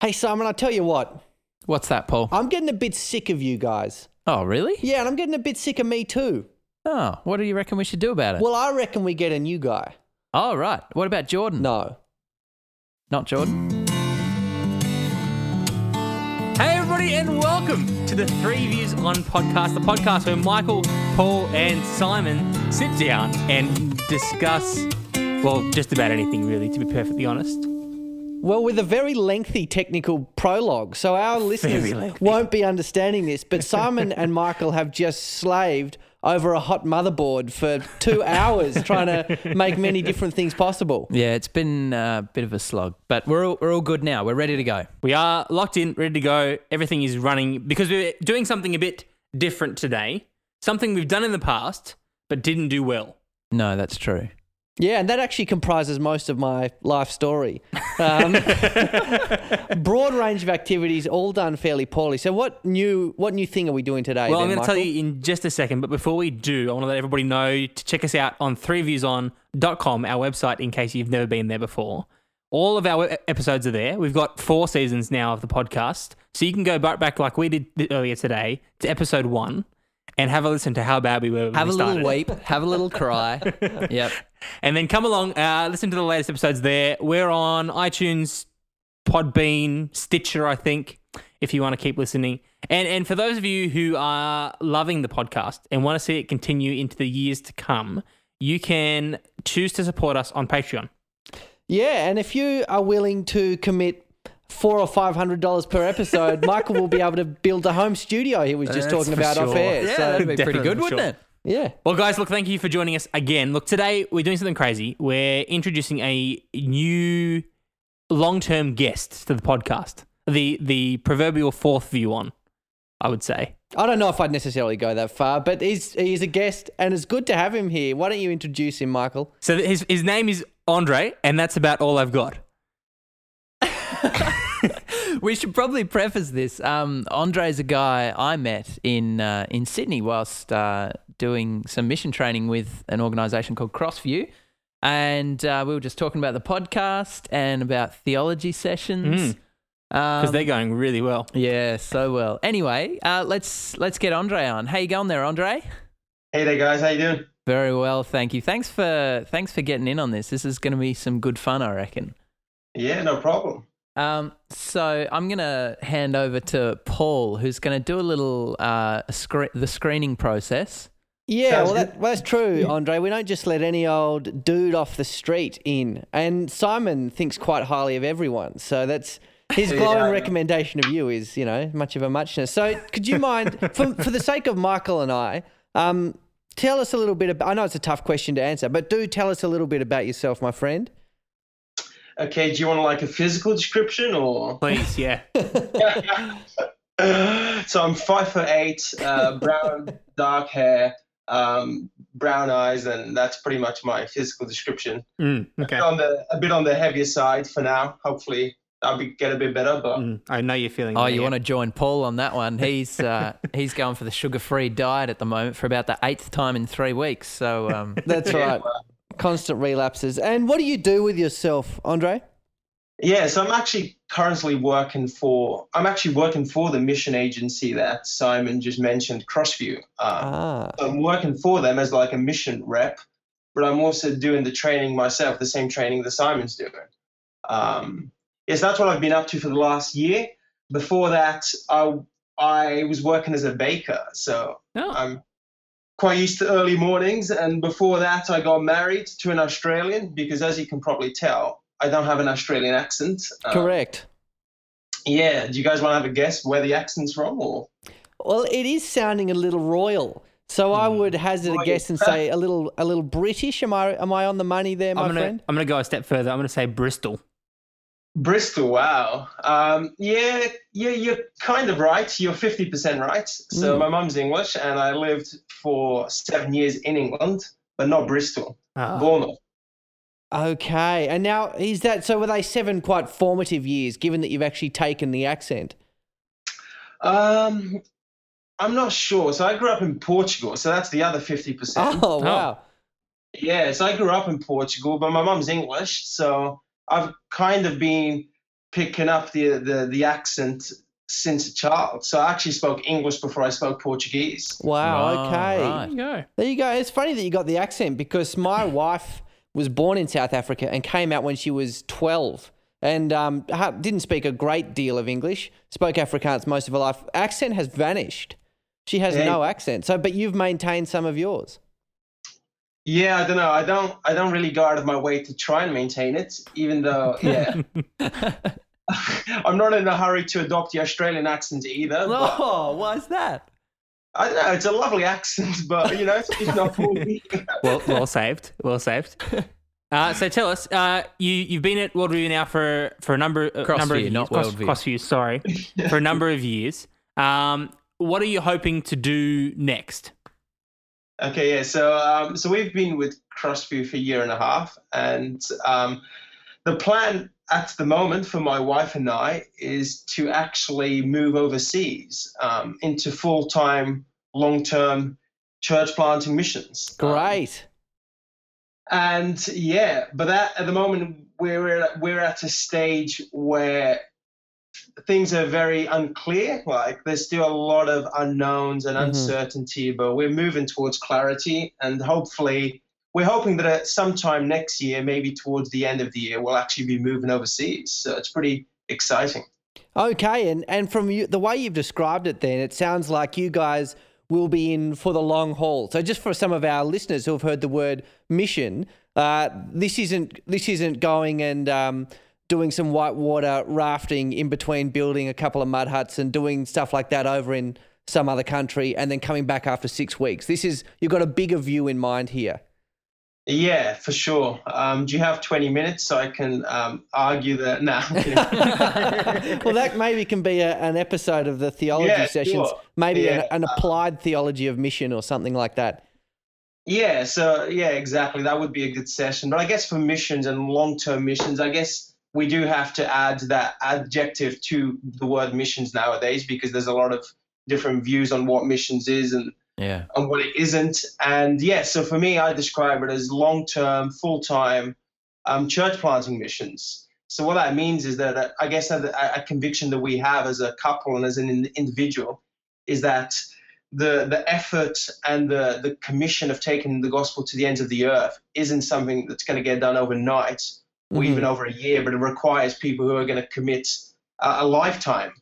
Hey, Simon, I tell you what, What's that, Paul? I'm getting a bit sick of you guys. Oh, really? Yeah, and I'm getting a bit sick of me too. Oh, what do you reckon we should do about it? Well, I reckon we get a new guy. oh, right. What about Jordan? No. Not Jordan. Hey, everybody, and welcome to the Three Views on podcast, the podcast where Michael, Paul, and Simon sit down and discuss, well, just about anything, really, to be perfectly honest. Well, with a very lengthy technical prologue, so our listeners won't be understanding this. But Simon and Michael have just slaved over a hot motherboard for two hours trying to make many different things possible. Yeah, it's been a bit of a slog, but we're all, we're all good now. We're ready to go. We are locked in, ready to go. Everything is running because we're doing something a bit different today, something we've done in the past, but didn't do well. No, that's true. Yeah, and that actually comprises most of my life story. Um, broad range of activities, all done fairly poorly. So, what new what new thing are we doing today? Well, I'm going to tell you in just a second, but before we do, I want to let everybody know to check us out on threeviewson.com, our website, in case you've never been there before. All of our episodes are there. We've got four seasons now of the podcast, so you can go back, back like we did earlier today to episode one and have a listen to how bad we were. Have we a little weep, have a little cry. yep. And then come along, uh, listen to the latest episodes there. We're on iTunes, Podbean, Stitcher, I think, if you want to keep listening. And and for those of you who are loving the podcast and want to see it continue into the years to come, you can choose to support us on Patreon. Yeah, and if you are willing to commit four or five hundred dollars per episode, Michael will be able to build a home studio he was just That's talking for about off air. Yeah, so, that'd be pretty good, wouldn't sure. it? Yeah. Well, guys, look, thank you for joining us again. Look, today we're doing something crazy. We're introducing a new long-term guest to the podcast. The the proverbial fourth view on, I would say. I don't know if I'd necessarily go that far, but he's he's a guest, and it's good to have him here. Why don't you introduce him, Michael? So his his name is Andre, and that's about all I've got. We should probably preface this. Um, Andre's a guy I met in uh, in Sydney whilst uh, doing some mission training with an organisation called Crossview, and uh, we were just talking about the podcast and about theology sessions. because Um, they're going really well. yeah, so well. Anyway, uh, let's let's get Andre on. How you going there, Andre? Hey there, guys. How you doing? Very well, thank you. Thanks for thanks for getting in on this. This is going to be some good fun, I reckon. Yeah, no problem. Um, so I'm gonna hand over to Paul, who's gonna do a little uh, scre- the screening process. Yeah, Sounds well, that, well, that's true, Andre. We don't just let any old dude off the street in. And Simon thinks quite highly of everyone. So that's his glowing recommendation of you is, you know, much of a muchness. So could you mind, for, for the sake of Michael and I, um, tell us a little bit about, I know it's a tough question to answer, but do tell us a little bit about yourself, my friend. Okay, do you want like a physical description or? Please, yeah. so I'm five foot eight, uh, brown, dark hair, um, brown eyes, and that's pretty much my physical description. Mm, okay. On the a bit on the heavier side for now. Hopefully, I'll be, get a bit better, but Mm, I know you're feeling. Oh, that, you yeah. want to join Paul on that one? He's uh, he's going for the sugar-free diet at the moment for about the eighth time in three weeks. So um, That's Yeah, right. Constant relapses. And what do you do with yourself, Andre? Yeah, so I'm actually currently working for. I'm actually working for the mission agency that Simon just mentioned, Crossview. Uh, Ah, I'm working for them as like a mission rep, but I'm also doing the training myself, the same training that Simon's doing. Um, yes, that's what I've been up to for the last year. Before that, I I was working as a baker, so Oh. I'm quite used to early mornings. And before that, I got married to an Australian because, as you can probably tell, I don't have an Australian accent. Um, correct. Yeah. Do you guys want to have a guess where the accent's from, or? Well, it is sounding a little royal. So I would hazard a guess and say a little a little British. Am I am I on the money there, my I'm gonna friend? I'm gonna go a step further. I'm gonna say Bristol. Bristol, wow. Um, yeah, yeah, you're kind of right. You're 50% right. So Mm. my mum's English, and I lived for seven years in England, but not Bristol, Ah. Bournemouth. Okay. And now is that so were they seven quite formative years given that you've actually taken the accent? Um, I'm not sure. So I grew up in Portugal, so that's the other 50%. Oh, wow. Yeah, so I grew up in Portugal, but my mum's English, so I've kind of been picking up the, the the accent since a child. So I actually spoke English before I spoke Portuguese. Wow. Oh, okay. right. There you go. There you go. It's funny that you got the accent because my wife was born in South Africa and came out when she was 12 and um, ha- didn't speak a great deal of English, spoke Afrikaans most of her life. Accent has vanished. She has Yeah. no accent. So, but you've maintained some of yours. Yeah, I don't know. I don't I don't really go out of my way to try and maintain it, even though yeah. I'm not in a hurry to adopt the Australian accent either. but- Oh, why is that? I don't know. It's a lovely accent, but you know, it's, it's not for me. Well, well saved. Well saved. Uh, so tell us, uh, you you've been at Worldview now for for a number uh, Crossview, number of years. not Cross- Worldview. Crossview, sorry, for a number of years. Um, what are you hoping to do next? Okay, yeah. So, um, so we've been with Crossview for a year and a half, and um, the plan at the moment for my wife and I is to actually move overseas um, into full-time, long-term church planting missions. Great. and yeah, but that, at the moment we're we're at a stage where things are very unclear. Like there's still a lot of unknowns and Mhm. uncertainty, but we're moving towards clarity, and hopefully. We're hoping that at sometime next year, maybe towards the end of the year, we'll actually be moving overseas. So it's pretty exciting. Okay, and and from you, the way you've described it, then it sounds like you guys will be in for the long haul. So, just for some of our listeners who have heard the word mission, uh, this isn't this isn't going and um, doing some whitewater rafting in between building a couple of mud huts and doing stuff like that over in some other country, and then coming back after six weeks. This is you've got a bigger view in mind here. Yeah, for sure. Um, do you have 20 minutes so I can um, argue that? Nah. well, that maybe can be a, an episode of the theology Yeah, sessions, sure. maybe an, Yeah. an applied theology of mission or something like that. Yeah, so yeah, exactly. That would be a good session. But I guess for missions and long term missions, I guess we do have to add that adjective to the word missions nowadays because there's a lot of different views on what missions is and, Yeah. and what it isn't. And yeah, so for me, I describe it as long term, full time um, church planting missions. So what that means is that uh, I guess a, a conviction that we have as a couple and as an in- individual is that the the effort and the the commission of taking the gospel to the ends of the earth isn't something that's going to get done overnight or Mhm. even over a year, but it requires people who are going to commit a, a lifetime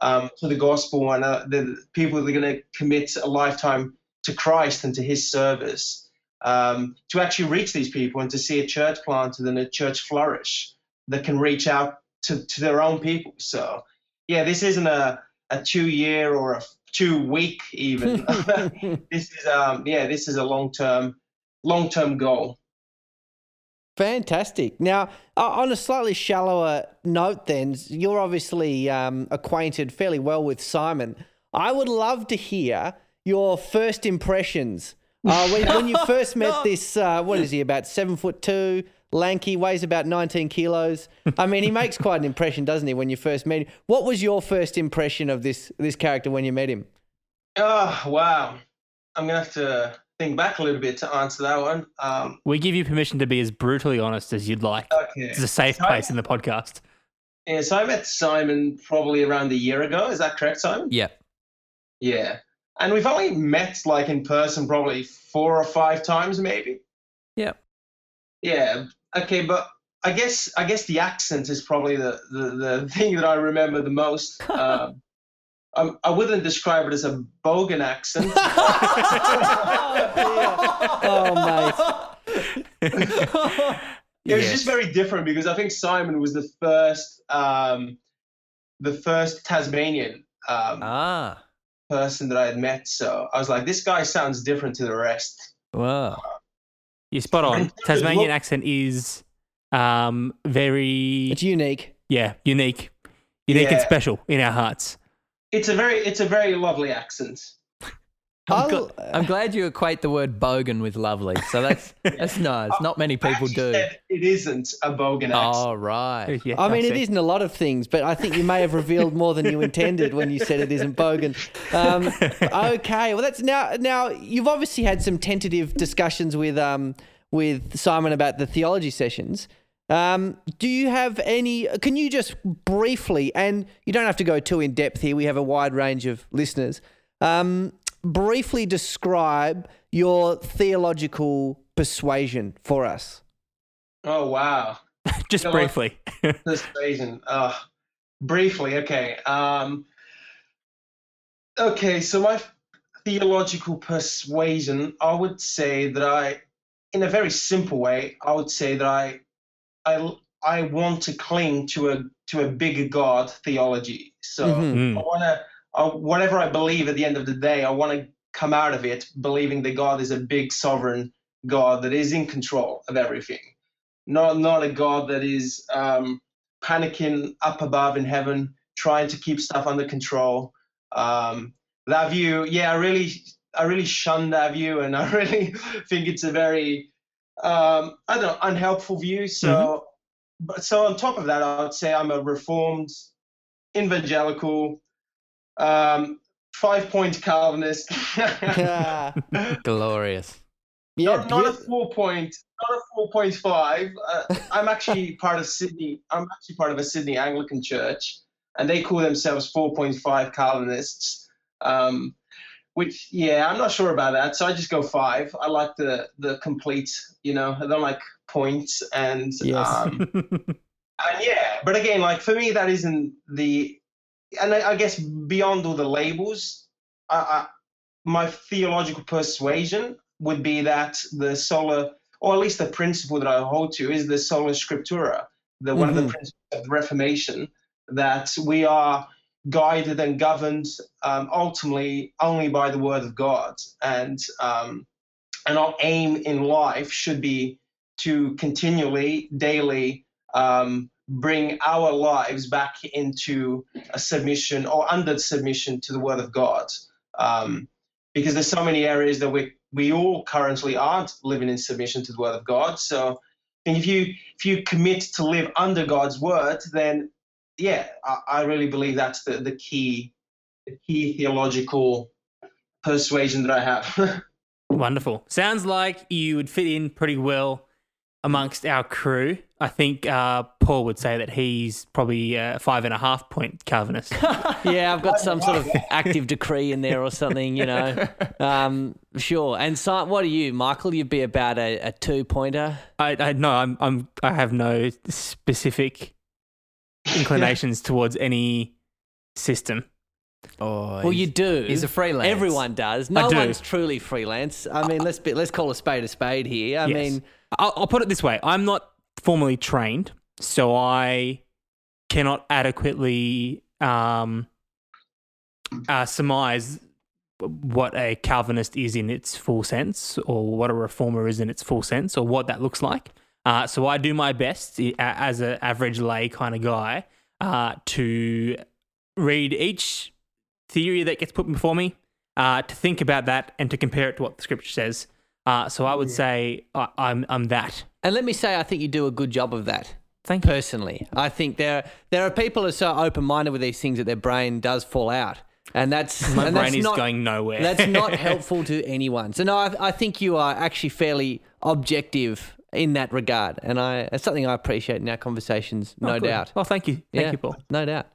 um, to the gospel and uh, the people that are going to commit a lifetime to Christ and to His service um, to actually reach these people and to see a church planted and a church flourish that can reach out to, to their own people. So, yeah, this isn't a, a two year or a two week even. this is um, yeah, this is a long term long term goal. Fantastic. Now, uh, on a slightly shallower note, then, you're obviously um, acquainted fairly well with Simon. I would love to hear your first impressions. Uh, when, when you first met this, uh, what is he, about seven foot two, lanky, weighs about 19 kilos. I mean, he makes quite an impression, doesn't he, when you first meet him? What was your first impression of this, this character when you met him? Oh wow, I'm gonna have to think back a little bit to answer that one. Um, We give you permission to be as brutally honest as you'd like. okay. It's a safe Sorry. place in the podcast. Yeah, so I met Simon probably around a year ago. Is that correct, Simon? Yeah. Yeah. And we've only met like in person probably four or five times, maybe. Yeah. Yeah. Okay, but I guess I guess the accent is probably the the, the thing that I remember the most. Um, I, I wouldn't describe it as a bogan accent. Oh, mate. It was just very different because I think Simon was the first um, the first Tasmanian um, Ah. person that I had met. So I was like, this guy sounds different to the rest. Wow. You're spot on. Tasmanian look- accent is um, very, It's unique. yeah, unique. Unique and special in our hearts. It's a very it's a very lovely accent. I'm, I'll- gl- I'm glad you equate the word bogan with lovely. So that's that's nice. Not many people actually do. said It isn't a bogan accent. Oh right. Yeah, I mean, it see. isn't a lot of things, but I think you may have revealed more than you intended when you said it isn't bogan. Um, okay, well, that's now. Now you've obviously had some tentative discussions with um, with Simon about the theology sessions. Um, do you have any? Can you just briefly, and you don't have to go too in depth here. We have a wide range of listeners. Um, briefly describe your theological persuasion for us. Oh wow. Just You know briefly. persuasion. Uh, briefly, okay. Um, okay, so my theological persuasion, I would say that I, in a very simple way, I would say that I, I, I want to cling to a to a bigger God theology. So Mhm. Mm. I want to, uh, whatever I believe at the end of the day, I want to come out of it believing that God is a big sovereign God that is in control of everything, not not a God that is um, panicking up above in heaven, trying to keep stuff under control. Um, that view, yeah, I really, I really shun that view, and I really think it's a very, um, I don't know, unhelpful view. So, but so on top of that, I would say I'm a reformed evangelical, um, five point Calvinist. yeah, Glorious. not, not a four point, not a four point five. Uh, I'm actually part of Sydney. I'm actually part of a Sydney Anglican church, and they call themselves four point five Calvinists. Um, which, yeah, I'm not sure about that. So I just go five. I like the the complete. You know, I don't like points and Yes. um, and yeah, but again, like for me, that isn't the, and I, I guess beyond all the labels, I, I, my theological persuasion would be that the sola, or at least the principle that I hold to, is the sola scriptura, the one of the Mhm. principles of the Reformation, that we are guided and governed um, ultimately only by the Word of God, and um, and our aim in life should be to continually, daily um, bring our lives back into a submission or under submission to the Word of God. Um, because there's so many areas that we we all currently aren't living in submission to the Word of God. So, and if you if you commit to live under God's Word, then yeah, I, I really believe that's the the key the key theological persuasion that I have. Wonderful. Sounds like you would fit in pretty well amongst our crew. I think uh, Paul would say that he's probably a five and a half point Calvinist. yeah, I've got some sort of active decree in there or something, you know. Um, sure. And so, what are you, Michael? You'd be about a, a two pointer. I, I no, I'm, I'm, I have no specific inclinations towards any system. Oh, Well, you do. He's a freelance. Everyone does. No do. one's truly freelance. I mean, let's be, let's call a spade a spade here. I Yes. mean, I'll, I'll put it this way: I'm not formally trained, so I cannot adequately um, uh, surmise what a Calvinist is in its full sense, or what a reformer is in its full sense, or what that looks like. Uh, so I do my best as an average lay kind of guy uh, to read each theory that gets put before me, uh, to think about that, and to compare it to what the scripture says. Uh, so I would say I, I'm I'm that. and let me say, I think you do a good job of that. Thank you. Personally, I think there there are people who are so open minded with these things that their brain does fall out, and that's My and brain that's is not, going nowhere. That's not helpful to anyone. So no, I, I think you are actually fairly objective in that regard, and I it's something I appreciate in our conversations, Oh, no good. doubt. Well, thank you. Thank Yeah, you, Paul. No doubt.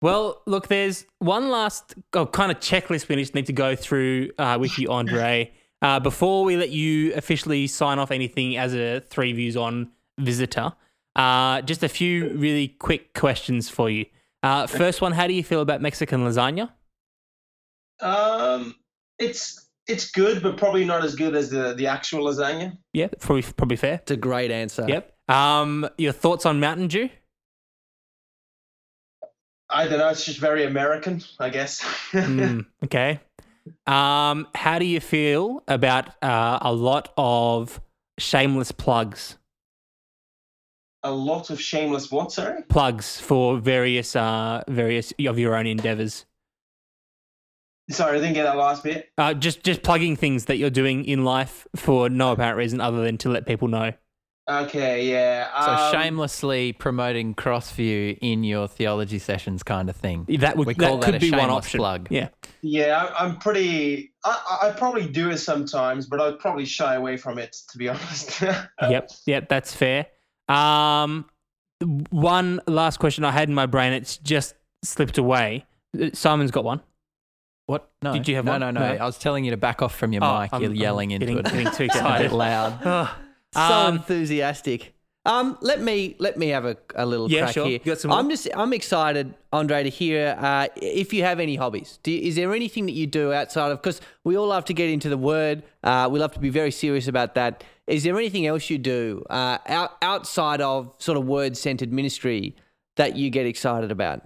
Well, look, there's one last oh, kind of checklist we just need to go through uh, with you, Andre, uh, before we let you officially sign off anything as a Three Views On visitor. Uh, just a few really quick questions for you. Uh, first one, how do you feel about Mexican lasagna? um, it's it's good, but probably not as good as the the actual lasagna. Yeah, probably probably fair. It's a great answer. Yep. Um, your thoughts on Mountain Dew? I don't know. It's just very American, I guess. Mm, okay. Um, how do you feel about uh, a lot of shameless plugs? A lot of shameless what? Sorry. Plugs for various uh, various of your own endeavors. Sorry, I didn't get that last bit. Uh, just just plugging things that you're doing in life for no apparent reason other than to let people know. Okay, yeah. So um, shamelessly promoting Crossview in your theology sessions, kind of thing. That would We call that that could a be one shameless option. plug. Yeah. Yeah, I- I'm pretty. I, I I probably do it sometimes, but I'd probably shy away from it, to be honest. Yep. Yep. That's fair. Um, one last question I had in my brain. It's just slipped away. Uh, Simon's got one. What? No. Did you have no, one? No, no, No. I was telling you to back off from your Oh, mic. I'm- You're I'm yelling into getting- it. getting too excited. bit loud. So Um, enthusiastic. Um, let me let me have a, a little Yeah, crack sure. here. You got some I'm just I'm excited, Andre, to hear uh, if you have any hobbies. Do you, is there anything that you do outside of? Because we all love to get into the word. Uh, we love to be very serious about that. Is there anything else you do uh, out, outside of sort of word centered ministry that you get excited about?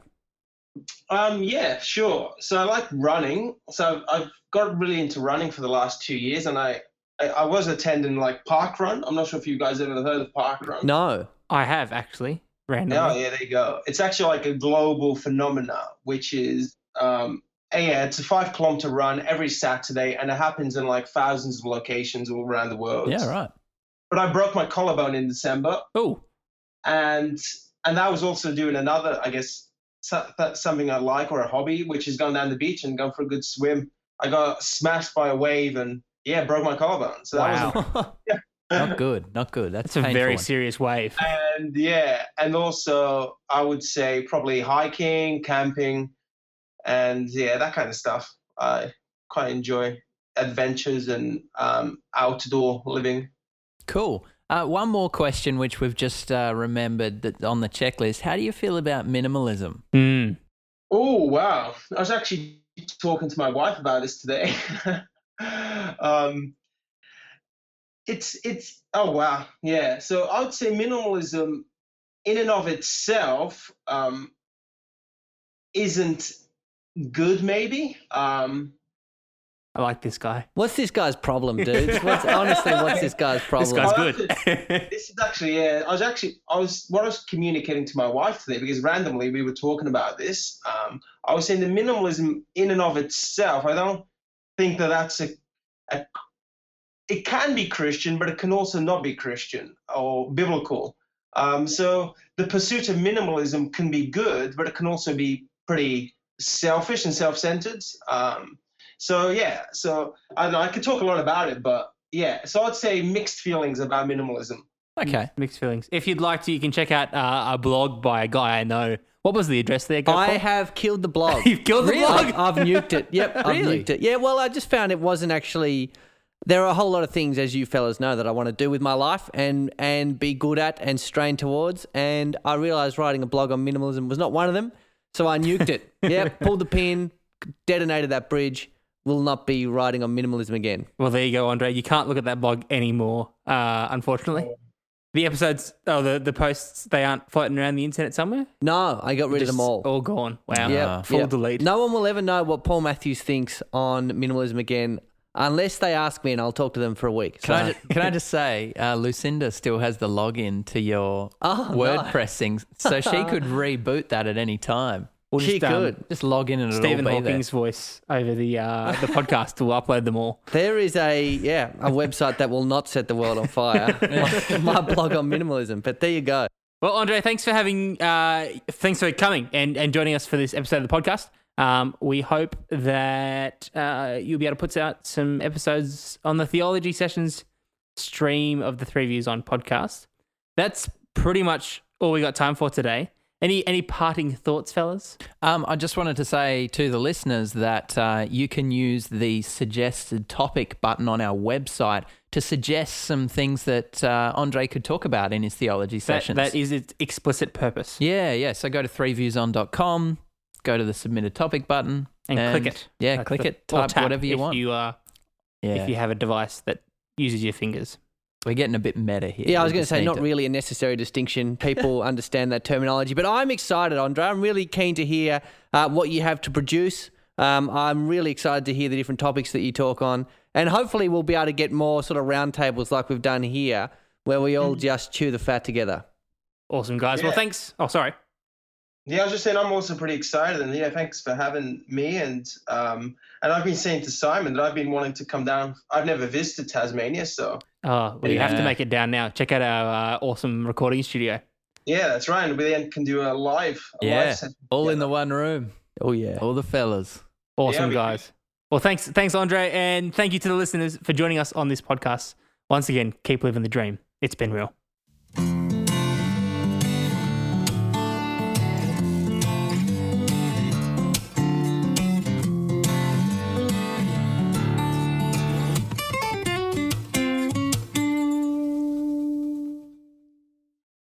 Um, yeah, sure. So I like running. So I've, got really into running for the last two years, and I, I, I was attending like park run. I'm not sure if you guys ever heard of park run. No. I have actually Oh, randomly. yeah, there you go. It's actually like a global phenomena, which is, um, yeah, it's a five kilometer run every Saturday, and it happens in like thousands of locations all around the world. Yeah, right. But I broke my collarbone in December, Oh, and and that was also doing another, I guess, so, something I like or a hobby, which is going down the beach and going for a good swim. I got smashed by a wave and yeah, broke my collarbone. So that was wow. Not good. Not good. That's, That's a very one. serious wave. and yeah, and also I would say probably hiking, camping, and yeah, that kind of stuff. I quite enjoy adventures and um, outdoor living. Cool. Uh, one more question, which we've just uh, remembered that on the checklist. How do you feel about minimalism? Mm. Oh wow! I was actually talking to my wife about this today. um, it's it's oh wow yeah. So I would say minimalism, in and of itself, um, isn't good. Maybe. Um, I like this guy. What's this guy's problem, dude? What's, honestly, what's this guy's problem? This guy's good. this is actually yeah. I was actually I was what I was communicating to my wife today because randomly we were talking about this. Um, I was saying the minimalism in and of itself. I don't think that that's a, a it can be Christian, but it can also not be Christian or biblical. Um, so the pursuit of minimalism can be good, but it can also be pretty selfish and self-centered. Um, so yeah, so I don't know. I could talk a lot about it, but yeah. So I'd say mixed feelings about minimalism. Okay. Mixed feelings. If you'd like to, you can check out uh, a blog by a guy I know. What was the address there? Go I for? have killed the blog. You've killed the Really? blog. I've, I've nuked it. Yep, I've nuked it. Yeah, well, I just found it wasn't actually. There are a whole lot of things, as you fellas know, that I want to do with my life and and be good at and strain towards. And I realized writing a blog on minimalism was not one of them, so I nuked it. yep, pulled the pin, detonated that bridge. Will not be writing on minimalism again. Well, there you go, Andre. You can't look at that blog anymore, uh, unfortunately. The episodes, oh, the, the posts, they aren't floating around the internet somewhere? No, I got rid of them all. All gone. Wow. Yeah, Full yeah. delete. No one will ever know what Paul Matthews thinks on minimalism again, unless they ask me, and I'll talk to them for a week. Can, I, So- ju- can I just say, uh, Lucinda still has the login to your Oh, no. Things, so she could reboot that at any time. We'll She just, um, could. Just log in and it'll Stephen all be Hawking's voice over the uh, the podcast will upload them all. There is a yeah a website that will not set the world on fire. my, my blog on minimalism. But there you go. Well, Andre, thanks for having, uh, thanks for coming and, and joining us for this episode of the podcast. Um, we hope that uh, you'll be able to put out some episodes on the Theology Sessions stream of the Three Views on podcast. That's pretty much all we got time for today. Any any parting thoughts, fellas? Um, I just wanted to say to the listeners that uh, you can use the suggested topic button on our website to suggest some things that uh, Andre could talk about in his theology That, sessions. that is its explicit purpose. yeah, yeah. So go to threeviewson.com, go to the submitted topic button, And, click it. Yeah, That's click the- it, type whatever you if want. You, uh, yeah. If you have a device that uses your fingers. We're getting a bit meta here. Yeah, I was going to say need not really a necessary distinction. People understand that terminology, but I'm excited, Andre. I'm really keen to hear uh, what you have to produce. Um, I'm really excited to hear the different topics that you talk on, and hopefully we'll be able to get more sort of roundtables like we've done here, where we all just chew the fat together. Awesome, guys. Well, thanks. Oh, sorry. Yeah, I was just saying I'm also pretty excited, and yeah, thanks for having me. And um, and I've been saying to Simon that I've been wanting to come down. I've never visited Tasmania, so Oh, well, you have to make it down now. Check out our uh, awesome recording studio. yeah, that's right. And we then can do a live. A Yeah. live All in the one room. Oh yeah. All the fellas. Awesome, we- guys. Well, thanks, thanks, Andre, and thank you to the listeners for joining us on this podcast. Once again, keep living the dream. It's been real.